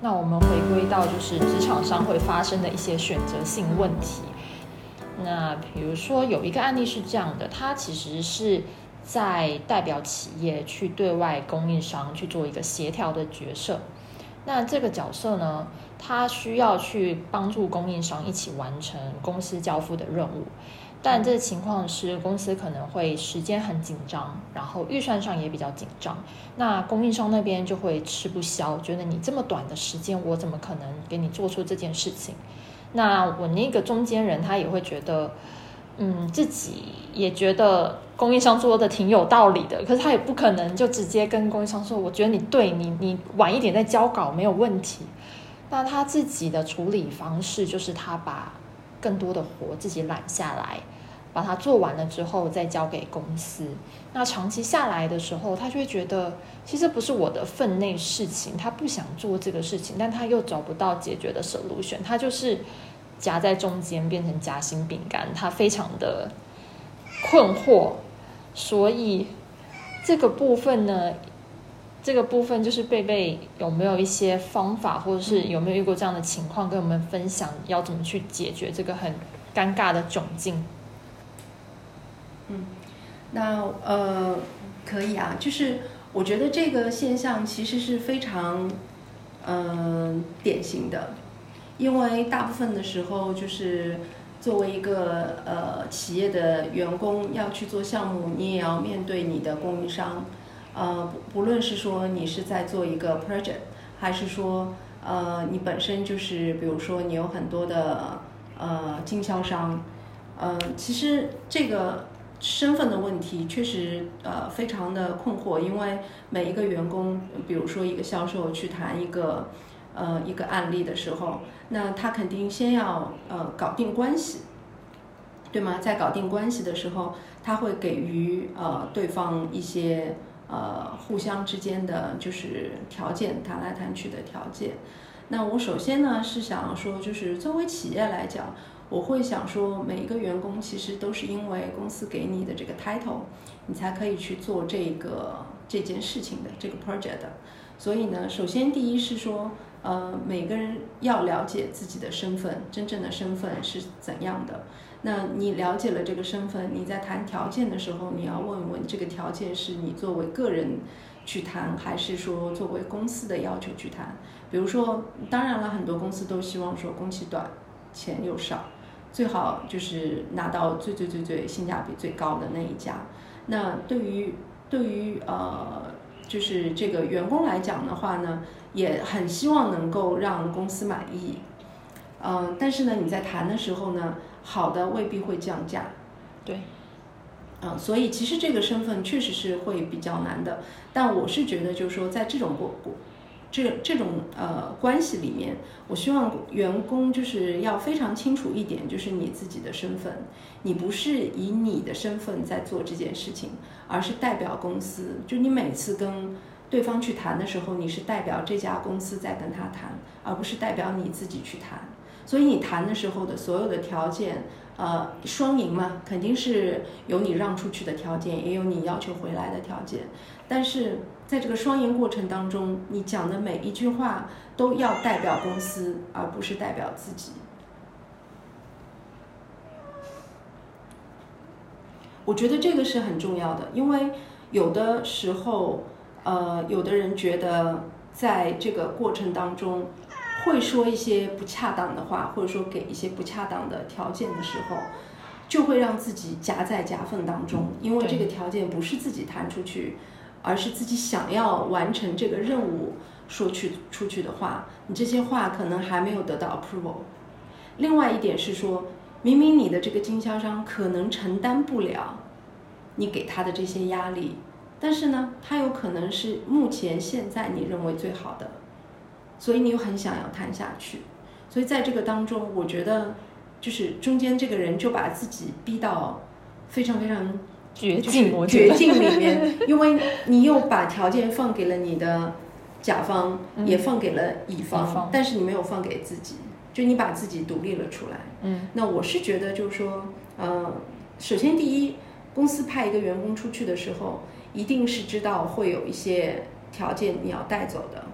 那我们回归到就是职场上会发生的一些选择性问题。那比如说有一个案例是这样的，他其实是在代表企业去对外供应商去做一个协调的角色。那这个角色呢，他需要去帮助供应商一起完成公司交付的任务。但这个情况是公司可能会时间很紧张，然后预算上也比较紧张。那供应商那边就会吃不消，觉得你这么短的时间，我怎么可能给你做出这件事情？那我那个中间人他也会觉得，嗯，自己也觉得供应商说的挺有道理的，可是他也不可能就直接跟供应商说，我觉得你对你你晚一点再交稿没有问题。那他自己的处理方式就是他把。更多的活自己揽下来，把它做完了之后再交给公司。那长期下来的时候，他就会觉得其实不是我的分内事情，他不想做这个事情，但他又找不到解决的 solution，他就是夹在中间变成夹心饼干，他非常的困惑。所以这个部分呢？这个部分就是贝贝有没有一些方法，或者是有没有遇过这样的情况，跟我们分享要怎么去解决这个很尴尬的窘境？嗯，那呃可以啊，就是我觉得这个现象其实是非常嗯典型的，因为大部分的时候就是作为一个呃企业的员工要去做项目，你也要面对你的供应商。呃，不不论是说你是在做一个 project，还是说呃你本身就是，比如说你有很多的呃经销商，呃，其实这个身份的问题确实呃非常的困惑，因为每一个员工，比如说一个销售去谈一个呃一个案例的时候，那他肯定先要呃搞定关系，对吗？在搞定关系的时候，他会给予呃对方一些。呃，互相之间的就是条件谈来谈去的条件。那我首先呢是想说，就是作为企业来讲，我会想说，每一个员工其实都是因为公司给你的这个 title，你才可以去做这个这件事情的这个 project。所以呢，首先第一是说，呃，每个人要了解自己的身份，真正的身份是怎样的。那你了解了这个身份，你在谈条件的时候，你要问问这个条件是你作为个人去谈，还是说作为公司的要求去谈？比如说，当然了，很多公司都希望说工期短，钱又少，最好就是拿到最最最最性价比最高的那一家。那对于对于呃，就是这个员工来讲的话呢，也很希望能够让公司满意。嗯，但是呢，你在谈的时候呢？好的未必会降价，对，嗯，所以其实这个身份确实是会比较难的。但我是觉得，就是说，在这种过过这这种呃关系里面，我希望员工就是要非常清楚一点，就是你自己的身份，你不是以你的身份在做这件事情，而是代表公司。就你每次跟对方去谈的时候，你是代表这家公司在跟他谈，而不是代表你自己去谈。所以你谈的时候的所有的条件，呃，双赢嘛，肯定是有你让出去的条件，也有你要求回来的条件。但是在这个双赢过程当中，你讲的每一句话都要代表公司，而不是代表自己。我觉得这个是很重要的，因为有的时候，呃，有的人觉得在这个过程当中。会说一些不恰当的话，或者说给一些不恰当的条件的时候，就会让自己夹在夹缝当中，因为这个条件不是自己谈出去，而是自己想要完成这个任务说去出去的话，你这些话可能还没有得到 approval。另外一点是说，明明你的这个经销商可能承担不了你给他的这些压力，但是呢，他有可能是目前现在你认为最好的。所以你又很想要谈下去，所以在这个当中，我觉得就是中间这个人就把自己逼到非常非常绝境，绝境里面，因为你又把条件放给了你的甲方，也放给了乙方，但是你没有放给自己，就你把自己独立了出来。嗯，那我是觉得就是说，呃，首先第一，公司派一个员工出去的时候，一定是知道会有一些条件你要带走的。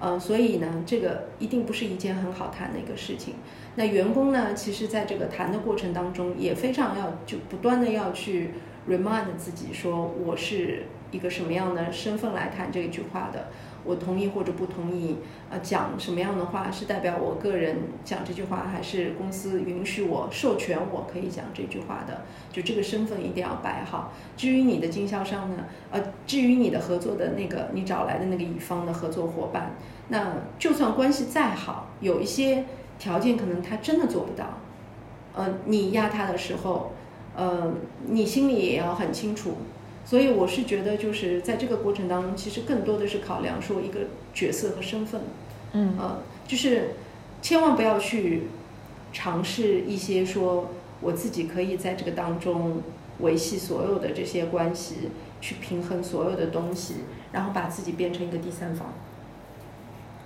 呃，所以呢，这个一定不是一件很好谈的一个事情。那员工呢，其实在这个谈的过程当中，也非常要就不断的要去 remind 自己说，我是一个什么样的身份来谈这句话的。我同意或者不同意，呃，讲什么样的话是代表我个人讲这句话，还是公司允许我授权我可以讲这句话的？就这个身份一定要摆好。至于你的经销商呢，呃，至于你的合作的那个你找来的那个乙方的合作伙伴，那就算关系再好，有一些条件可能他真的做不到，呃，你压他的时候，呃，你心里也要很清楚。所以我是觉得，就是在这个过程当中，其实更多的是考量说一个角色和身份，嗯，呃，就是千万不要去尝试一些说我自己可以在这个当中维系所有的这些关系，去平衡所有的东西，然后把自己变成一个第三方。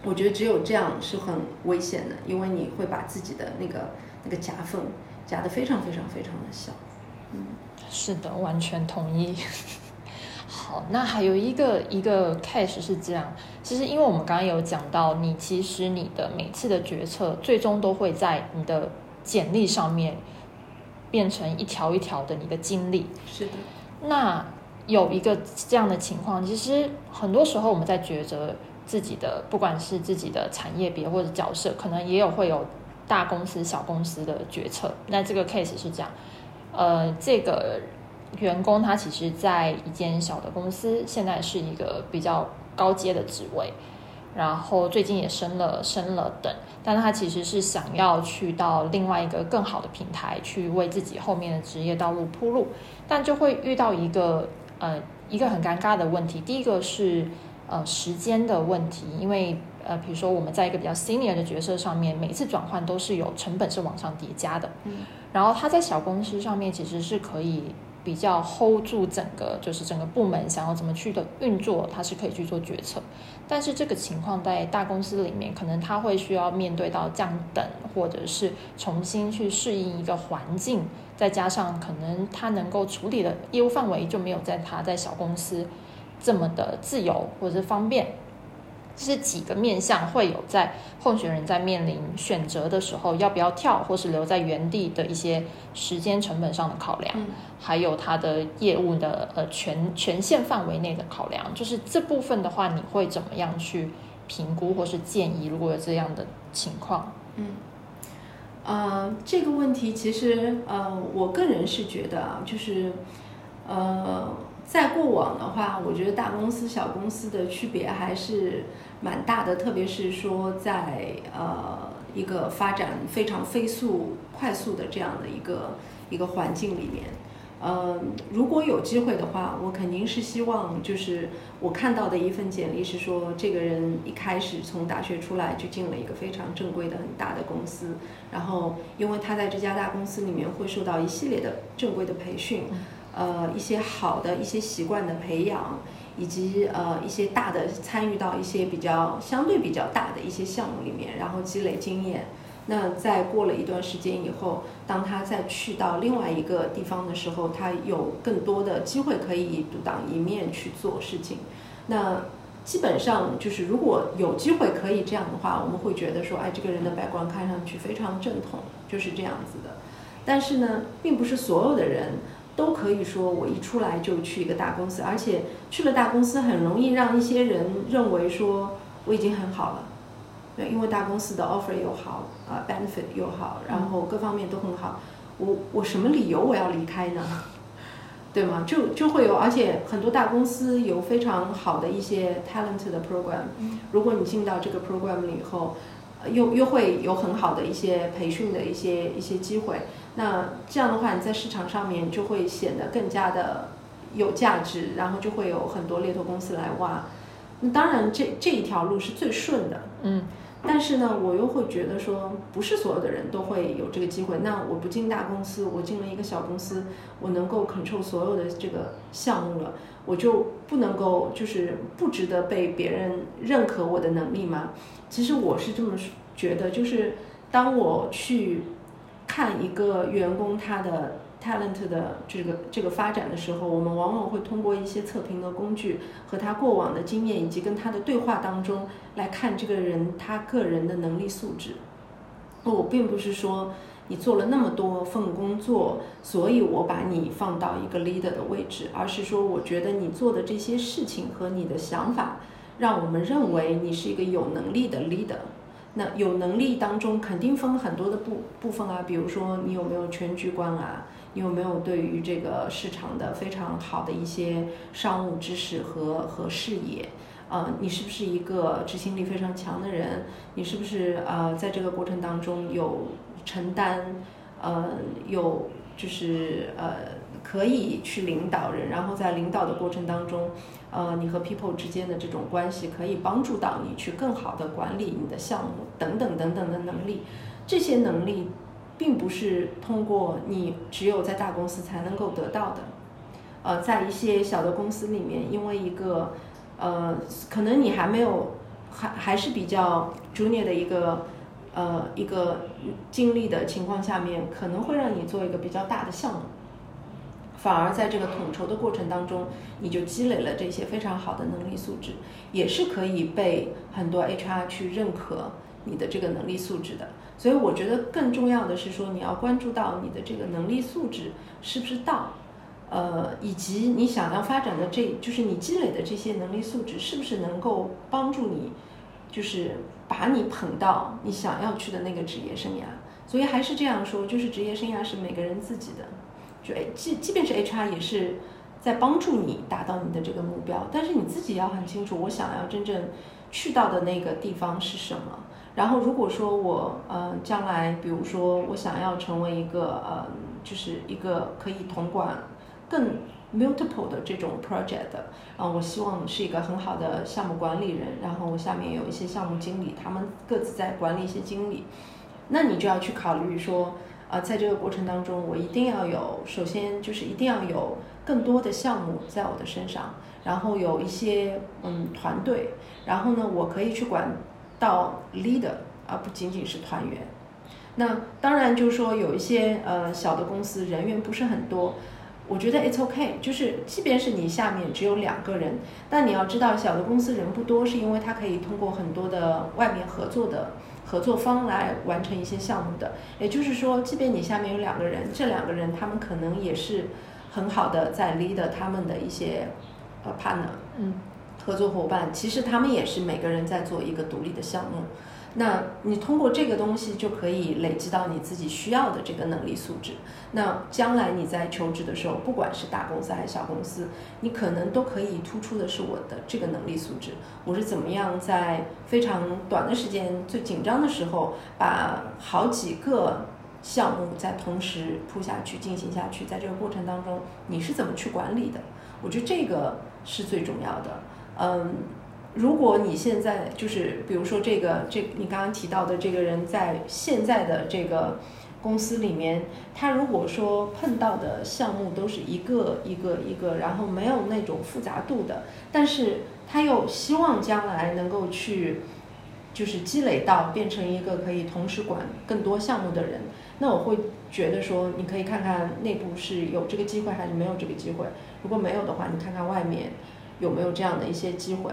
我觉得只有这样是很危险的，因为你会把自己的那个那个夹缝夹得非常非常非常的小，嗯。是的，完全同意。好，那还有一个一个 case 是这样，其实因为我们刚刚有讲到，你其实你的每次的决策最终都会在你的简历上面变成一条一条的你的经历。是的。那有一个这样的情况，其实很多时候我们在抉择自己的，不管是自己的产业别或者角色，可能也有会有大公司、小公司的决策。那这个 case 是这样。呃，这个员工他其实，在一间小的公司，现在是一个比较高阶的职位，然后最近也升了升了等，但他其实是想要去到另外一个更好的平台，去为自己后面的职业道路铺路，但就会遇到一个呃一个很尴尬的问题，第一个是呃时间的问题，因为呃比如说我们在一个比较 senior 的角色上面，每一次转换都是有成本是往上叠加的，嗯。然后他在小公司上面其实是可以比较 hold 住整个，就是整个部门想要怎么去的运作，他是可以去做决策。但是这个情况在大公司里面，可能他会需要面对到降等，或者是重新去适应一个环境，再加上可能他能够处理的业务范围就没有在他在小公司这么的自由或者是方便。这几个面向会有在候选人在面临选择的时候，要不要跳或是留在原地的一些时间成本上的考量，还有他的业务的呃权权限范围内的考量，就是这部分的话，你会怎么样去评估或是建议？如果有这样的情况，嗯，呃，这个问题其实呃，我个人是觉得啊，就是呃。在过往的话，我觉得大公司、小公司的区别还是蛮大的，特别是说在呃一个发展非常飞速、快速的这样的一个一个环境里面，呃，如果有机会的话，我肯定是希望就是我看到的一份简历是说，这个人一开始从大学出来就进了一个非常正规的很大的公司，然后因为他在这家大公司里面会受到一系列的正规的培训。呃，一些好的一些习惯的培养，以及呃一些大的参与到一些比较相对比较大的一些项目里面，然后积累经验。那在过了一段时间以后，当他再去到另外一个地方的时候，他有更多的机会可以独当一面去做事情。那基本上就是如果有机会可以这样的话，我们会觉得说，哎，这个人的外观看上去非常正统，就是这样子的。但是呢，并不是所有的人。都可以说，我一出来就去一个大公司，而且去了大公司很容易让一些人认为说我已经很好了，对，因为大公司的 offer 又好，啊，benefit 又好，然后各方面都很好，我我什么理由我要离开呢？对吗？就就会有，而且很多大公司有非常好的一些 talent 的 program，如果你进到这个 program 了以后，又又会有很好的一些培训的一些一些机会。那这样的话，你在市场上面就会显得更加的有价值，然后就会有很多猎头公司来挖。那当然，这这一条路是最顺的，嗯。但是呢，我又会觉得说，不是所有的人都会有这个机会。那我不进大公司，我进了一个小公司，我能够 control 所有的这个项目了，我就不能够就是不值得被别人认可我的能力吗？其实我是这么觉得，就是当我去。看一个员工他的 talent 的这个这个发展的时候，我们往往会通过一些测评的工具和他过往的经验以及跟他的对话当中来看这个人他个人的能力素质。我并不是说你做了那么多份工作，所以我把你放到一个 leader 的位置，而是说我觉得你做的这些事情和你的想法，让我们认为你是一个有能力的 leader。那有能力当中肯定分很多的部部分啊，比如说你有没有全局观啊，你有没有对于这个市场的非常好的一些商务知识和和视野，呃，你是不是一个执行力非常强的人？你是不是呃在这个过程当中有承担，呃，有就是呃可以去领导人，然后在领导的过程当中。呃，你和 people 之间的这种关系可以帮助到你去更好的管理你的项目等等等等的能力，这些能力并不是通过你只有在大公司才能够得到的。呃，在一些小的公司里面，因为一个呃，可能你还没有还还是比较 junior 的一个呃一个经历的情况下面，可能会让你做一个比较大的项目。反而在这个统筹的过程当中，你就积累了这些非常好的能力素质，也是可以被很多 HR 去认可你的这个能力素质的。所以我觉得更重要的是说，你要关注到你的这个能力素质是不是到，呃，以及你想要发展的这就是你积累的这些能力素质是不是能够帮助你，就是把你捧到你想要去的那个职业生涯。所以还是这样说，就是职业生涯是每个人自己的。就即即便是 HR 也是在帮助你达到你的这个目标，但是你自己要很清楚，我想要真正去到的那个地方是什么。然后如果说我呃将来，比如说我想要成为一个呃就是一个可以统管更 multiple 的这种 project，啊，我希望是一个很好的项目管理人，然后我下面有一些项目经理，他们各自在管理一些经理，那你就要去考虑说。啊，在这个过程当中，我一定要有，首先就是一定要有更多的项目在我的身上，然后有一些嗯团队，然后呢，我可以去管到 leader，而不仅仅是团员。那当然就是说有一些呃小的公司人员不是很多，我觉得 it's ok，就是即便是你下面只有两个人，但你要知道小的公司人不多，是因为它可以通过很多的外面合作的。合作方来完成一些项目的，也就是说，即便你下面有两个人，这两个人他们可能也是很好的在 lead 他们的一些呃 partner，嗯，合作伙伴，其实他们也是每个人在做一个独立的项目。那你通过这个东西就可以累积到你自己需要的这个能力素质。那将来你在求职的时候，不管是大公司还是小公司，你可能都可以突出的是我的这个能力素质。我是怎么样在非常短的时间、最紧张的时候，把好几个项目在同时铺下去、进行下去，在这个过程当中，你是怎么去管理的？我觉得这个是最重要的。嗯。如果你现在就是，比如说这个这你刚刚提到的这个人在现在的这个公司里面，他如果说碰到的项目都是一个一个一个，然后没有那种复杂度的，但是他又希望将来能够去就是积累到变成一个可以同时管更多项目的人，那我会觉得说，你可以看看内部是有这个机会还是没有这个机会。如果没有的话，你看看外面有没有这样的一些机会。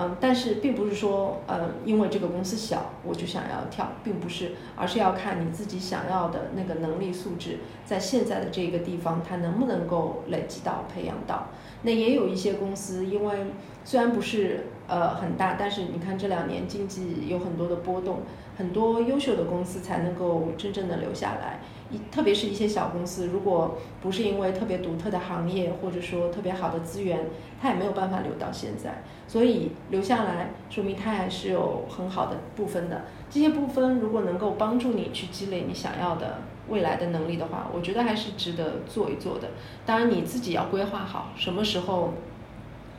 嗯，但是并不是说，呃，因为这个公司小，我就想要跳，并不是，而是要看你自己想要的那个能力素质，在现在的这个地方，它能不能够累积到、培养到。那也有一些公司，因为虽然不是呃很大，但是你看这两年经济有很多的波动，很多优秀的公司才能够真正的留下来。一特别是一些小公司，如果不是因为特别独特的行业，或者说特别好的资源，它也没有办法留到现在。所以留下来，说明它还是有很好的部分的。这些部分如果能够帮助你去积累你想要的未来的能力的话，我觉得还是值得做一做的。当然你自己要规划好什么时候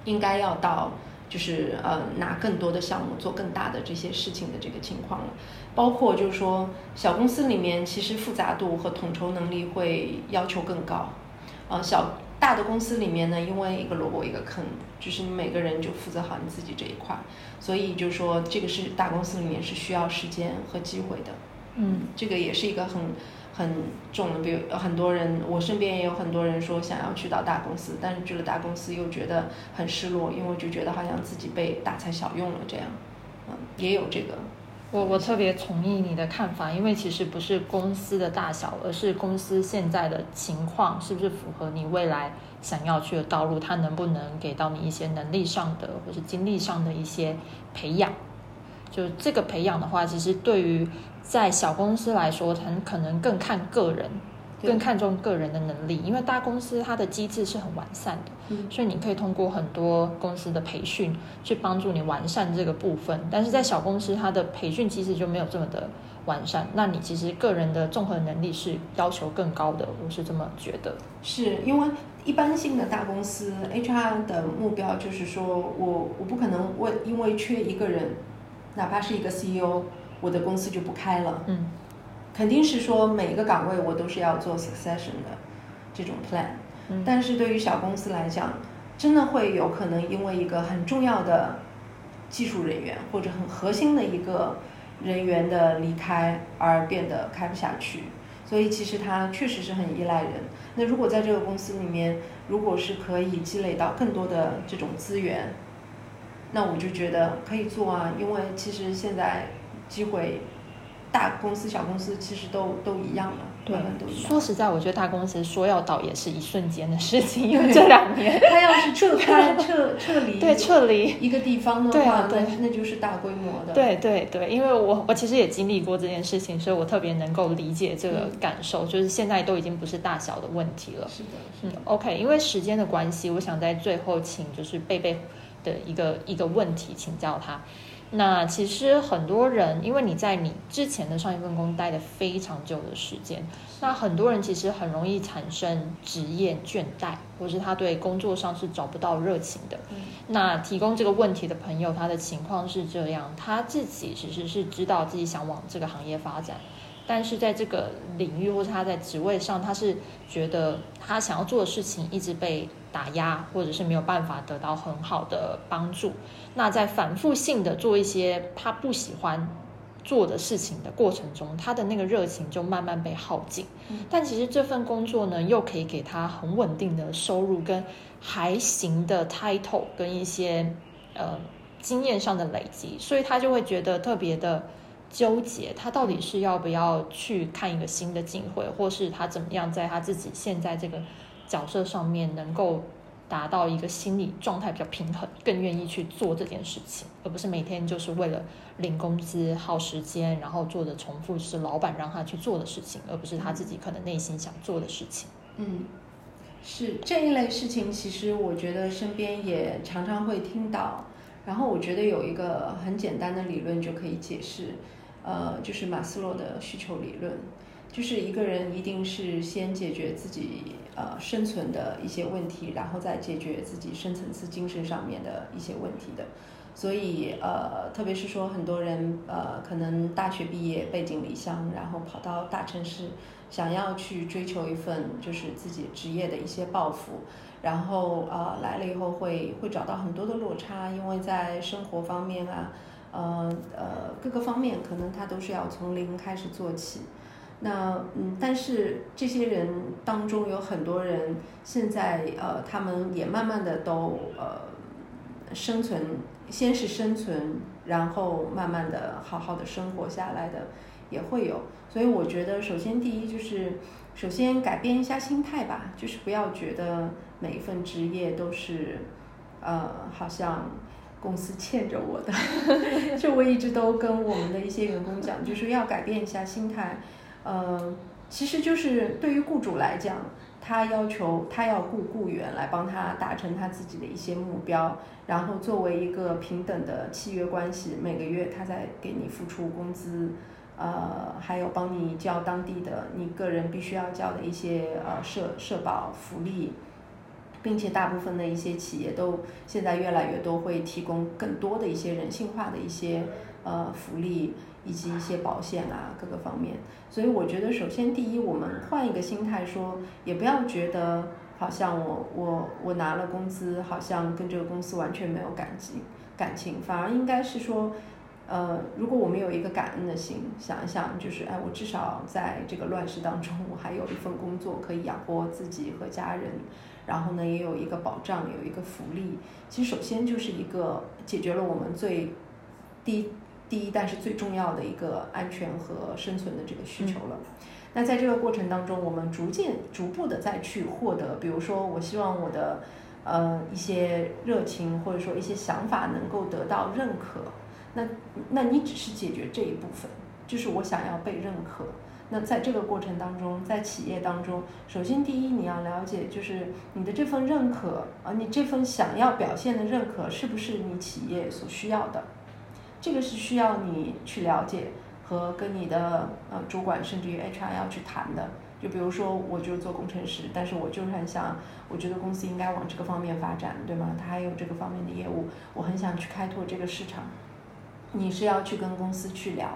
应该要到。就是呃拿更多的项目做更大的这些事情的这个情况了，包括就是说小公司里面其实复杂度和统筹能力会要求更高，呃小大的公司里面呢，因为一个萝卜一个坑，就是你每个人就负责好你自己这一块，所以就是说这个是大公司里面是需要时间和机会的。嗯，这个也是一个很很重的，比如很多人，我身边也有很多人说想要去到大公司，但是去了大公司又觉得很失落，因为就觉得好像自己被大材小用了这样，嗯，也有这个。我我特别同意你的看法，因为其实不是公司的大小，而是公司现在的情况是不是符合你未来想要去的道路，它能不能给到你一些能力上的或是精力上的一些培养。就这个培养的话，其实对于在小公司来说，很可能更看个人。更看重个人的能力，因为大公司它的机制是很完善的，嗯所以你可以通过很多公司的培训去帮助你完善这个部分。但是在小公司，它的培训机制就没有这么的完善，那你其实个人的综合能力是要求更高的，我是这么觉得。是因为一般性的大公司 HR 的目标就是说我我不可能为因为缺一个人，哪怕是一个 CEO，我的公司就不开了。嗯肯定是说每一个岗位我都是要做 succession 的这种 plan，嗯但是对于小公司来讲，真的会有可能因为一个很重要的技术人员或者很核心的一个人员的离开而变得开不下去，所以其实它确实是很依赖人。那如果在这个公司里面，如果是可以积累到更多的这种资源，那我就觉得可以做啊，因为其实现在机会。大公司、小公司其实都都一样的，对慢慢都一样。说实在，我觉得大公司说要倒也是一瞬间的事情，因为这两年 他要是撤开、撤撤离对撤离一个地方的话，对那那就是大规模的。对对对，因为我我其实也经历过这件事情，所以我特别能够理解这个感受，就是现在都已经不是大小的问题了。是的，嗯，OK，因为时间的关系，我想在最后请就是贝贝的一个一个问题请教他。那其实很多人，因为你在你之前的上一份工待的非常久的时间，那很多人其实很容易产生职业倦怠，或是他对工作上是找不到热情的。嗯那提供这个问题的朋友，他的情况是这样，他自己其实是知道自己想往这个行业发展，但是在这个领域或是他在职位上，他是觉得他想要做的事情一直被打压，或者是没有办法得到很好的帮助。那在反复性的做一些他不喜欢做的事情的过程中，他的那个热情就慢慢被耗尽。嗯但其实这份工作呢，又可以给他很稳定的收入跟还行的 title 跟一些呃经验上的累积，所以他就会觉得特别的纠结，他到底是要不要去看一个新的机会，或是他怎么样在他自己现在这个角色上面能够达到一个心理状态比较平衡，更愿意去做这件事情，而不是每天就是为了领工资、耗时间，然后做的重复是老板让他去做的事情，而不是他自己可能内心想做的事情。嗯，是这一类事情，其实我觉得身边也常常会听到。然后我觉得有一个很简单的理论就可以解释，呃，就是马斯洛的需求理论，就是一个人一定是先解决自己呃生存的一些问题，然后再解决自己深层次精神上面的一些问题的。所以呃，特别是说很多人呃，可能大学毕业背井离乡，然后跑到大城市，想要去追求一份就是自己职业的一些抱负，然后呃来了以后会会找到很多的落差，因为在生活方面啊，呃呃各个方面可能他都是要从零开始做起。那嗯，但是这些人当中有很多人现在呃，他们也慢慢的都呃生存，先是生存，然后慢慢的好好的生活下来的也会有。所以我觉得，首先第一就是，首先改变一下心态吧，就是不要觉得每一份职业都是，呃，好像公司欠着我的。就我一直都跟我们的一些员工讲，就是要改变一下心态。呃，其实就是对于雇主来讲，他要求他要雇雇员来帮他达成他自己的一些目标，然后作为一个平等的契约关系，每个月他在给你付出工资，呃，还有帮你交当地的你个人必须要交的一些呃社社保福利，并且大部分的一些企业都现在越来越多会提供更多的一些人性化的一些呃福利。以及一些保险啊，各个方面，所以我觉得，首先第一，我们换一个心态说，也不要觉得好像我我我拿了工资，好像跟这个公司完全没有感情感情，反而应该是说，呃，如果我们有一个感恩的心，想一想，就是哎，我至少在这个乱世当中，我还有一份工作可以养活自己和家人，然后呢，也有一个保障，有一个福利。其实首先就是一个解决了我们最第一第一，但是最重要的一个安全和生存的这个需求了。那在这个过程当中，我们逐渐逐步的再去获得，比如说，我希望我的呃一些热情或者说一些想法能够得到认可。那，那你只是解决这一部分，就是我想要被认可。那在这个过程当中，在企业当中，首先第一你要了解，就是你的这份认可，啊，你这份想要表现的认可，是不是你企业所需要的？这个是需要你去了解和跟你的呃主管甚至于 HR 要去谈的。就比如说，我就做工程师，但是我就是很想，我觉得公司应该往这个方面发展，对吗？它还有这个方面的业务，我很想去开拓这个市场。你是要去跟公司去聊，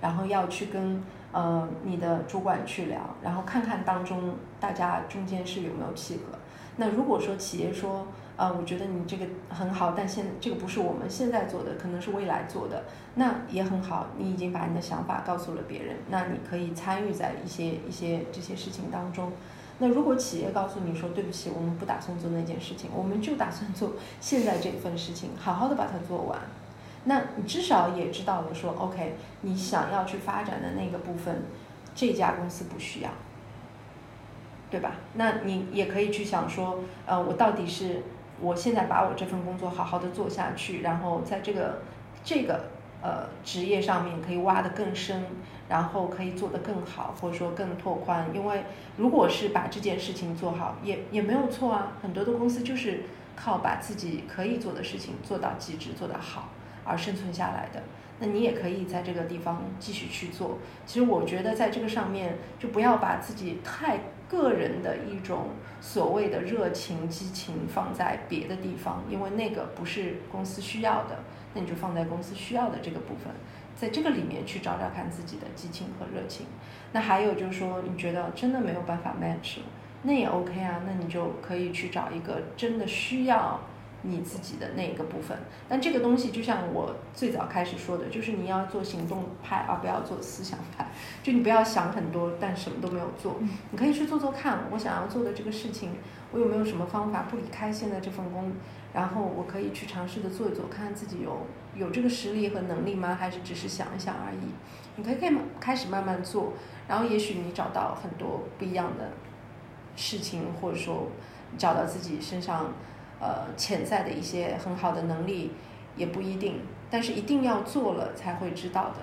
然后要去跟呃你的主管去聊，然后看看当中大家中间是有没有契合。那如果说企业说，啊，我觉得你这个很好，但现在这个不是我们现在做的，可能是未来做的，那也很好。你已经把你的想法告诉了别人，那你可以参与在一些一些这些事情当中。那如果企业告诉你说，对不起，我们不打算做那件事情，我们就打算做现在这份事情，好好的把它做完。那你至少也知道了，说 OK，你想要去发展的那个部分，这家公司不需要，对吧？那你也可以去想说，呃，我到底是我现在把我这份工作好好的做下去，然后在这个这个呃职业上面可以挖得更深，然后可以做得更好，或者说更拓宽。因为如果是把这件事情做好，也也没有错啊。很多的公司就是靠把自己可以做的事情做到极致，做得好。而生存下来的，那你也可以在这个地方继续去做。其实我觉得在这个上面，就不要把自己太个人的一种所谓的热情、激情放在别的地方，因为那个不是公司需要的。那你就放在公司需要的这个部分，在这个里面去找找看自己的激情和热情。那还有就是说，你觉得真的没有办法 match，那也 OK 啊，那你就可以去找一个真的需要。你自己的那个部分，但这个东西就像我最早开始说的，就是你要做行动派，而不要做思想派。就你不要想很多，但什么都没有做。你可以去做做看，我想要做的这个事情，我有没有什么方法不离开现在这份工，然后我可以去尝试的做一做，看看自己有有这个实力和能力吗？还是只是想一想而已？你可以可以开始慢慢做，然后也许你找到很多不一样的事情，或者说找到自己身上。呃，潜在的一些很好的能力也不一定，但是一定要做了才会知道的。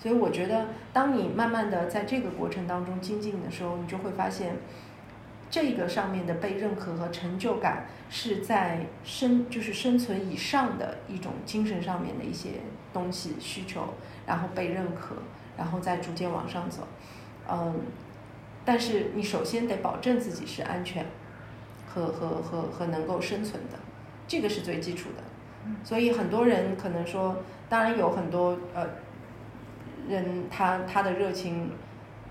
所以我觉得，当你慢慢的在这个过程当中精进的时候，你就会发现，这个上面的被认可和成就感是在生就是生存以上的一种精神上面的一些东西需求，然后被认可，然后再逐渐往上走。嗯，但是你首先得保证自己是安全。和和和和能够生存的，这个是最基础的。所以很多人可能说，当然有很多呃人，他他的热情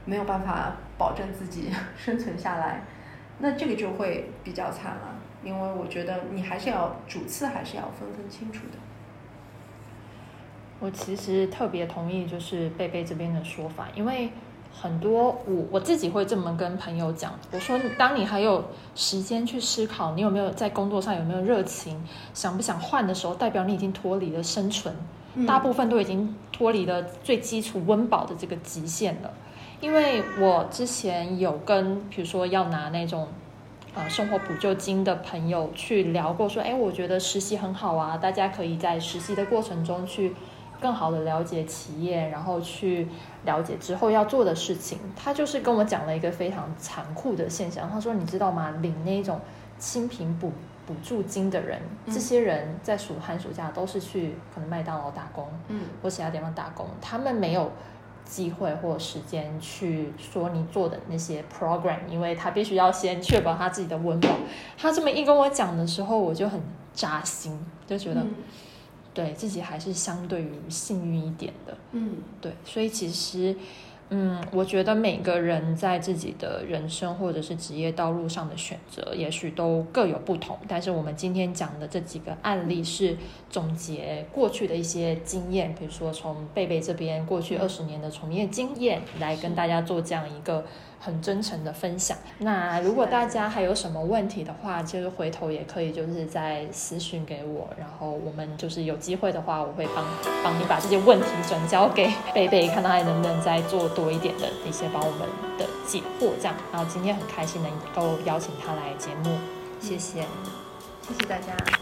没有办法保证自己 生存下来，那这个就会比较惨了。因为我觉得你还是要主次还是要分分清楚的。我其实特别同意就是贝贝这边的说法，因为。很多我我自己会这么跟朋友讲，我说当你还有时间去思考，你有没有在工作上有没有热情，想不想换的时候，代表你已经脱离了生存，大部分都已经脱离了最基础温饱的这个极限了。因为我之前有跟比如说要拿那种呃生活补救金的朋友去聊过，说哎，我觉得实习很好啊，大家可以在实习的过程中去。更好的了解企业，然后去了解之后要做的事情。他就是跟我讲了一个非常残酷的现象。他说：“你知道吗？领那种清贫补补助金的人，这些人在暑寒暑假都是去可能麦当劳打工，嗯，或其他地方打工。他们没有机会或时间去说你做的那些 program，因为他必须要先确保他自己的温饱。他这么一跟我讲的时候，我就很扎心，就觉得。”对自己还是相对于幸运一点的，嗯，对，所以其实，嗯，我觉得每个人在自己的人生或者是职业道路上的选择，也许都各有不同。但是我们今天讲的这几个案例是总结过去的一些经验，比如说从贝贝这边过去二十年的从业经验，来跟大家做这样一个。很真诚的分享。那如果大家还有什么问题的话，就是回头也可以就是在私讯给我，然后我们就是有机会的话，我会帮帮你把这些问题转交给贝贝，看他还能不能再做多一点的一些帮我们的解惑。这样，然后今天很开心能够邀请他来节目，谢谢，谢谢大家。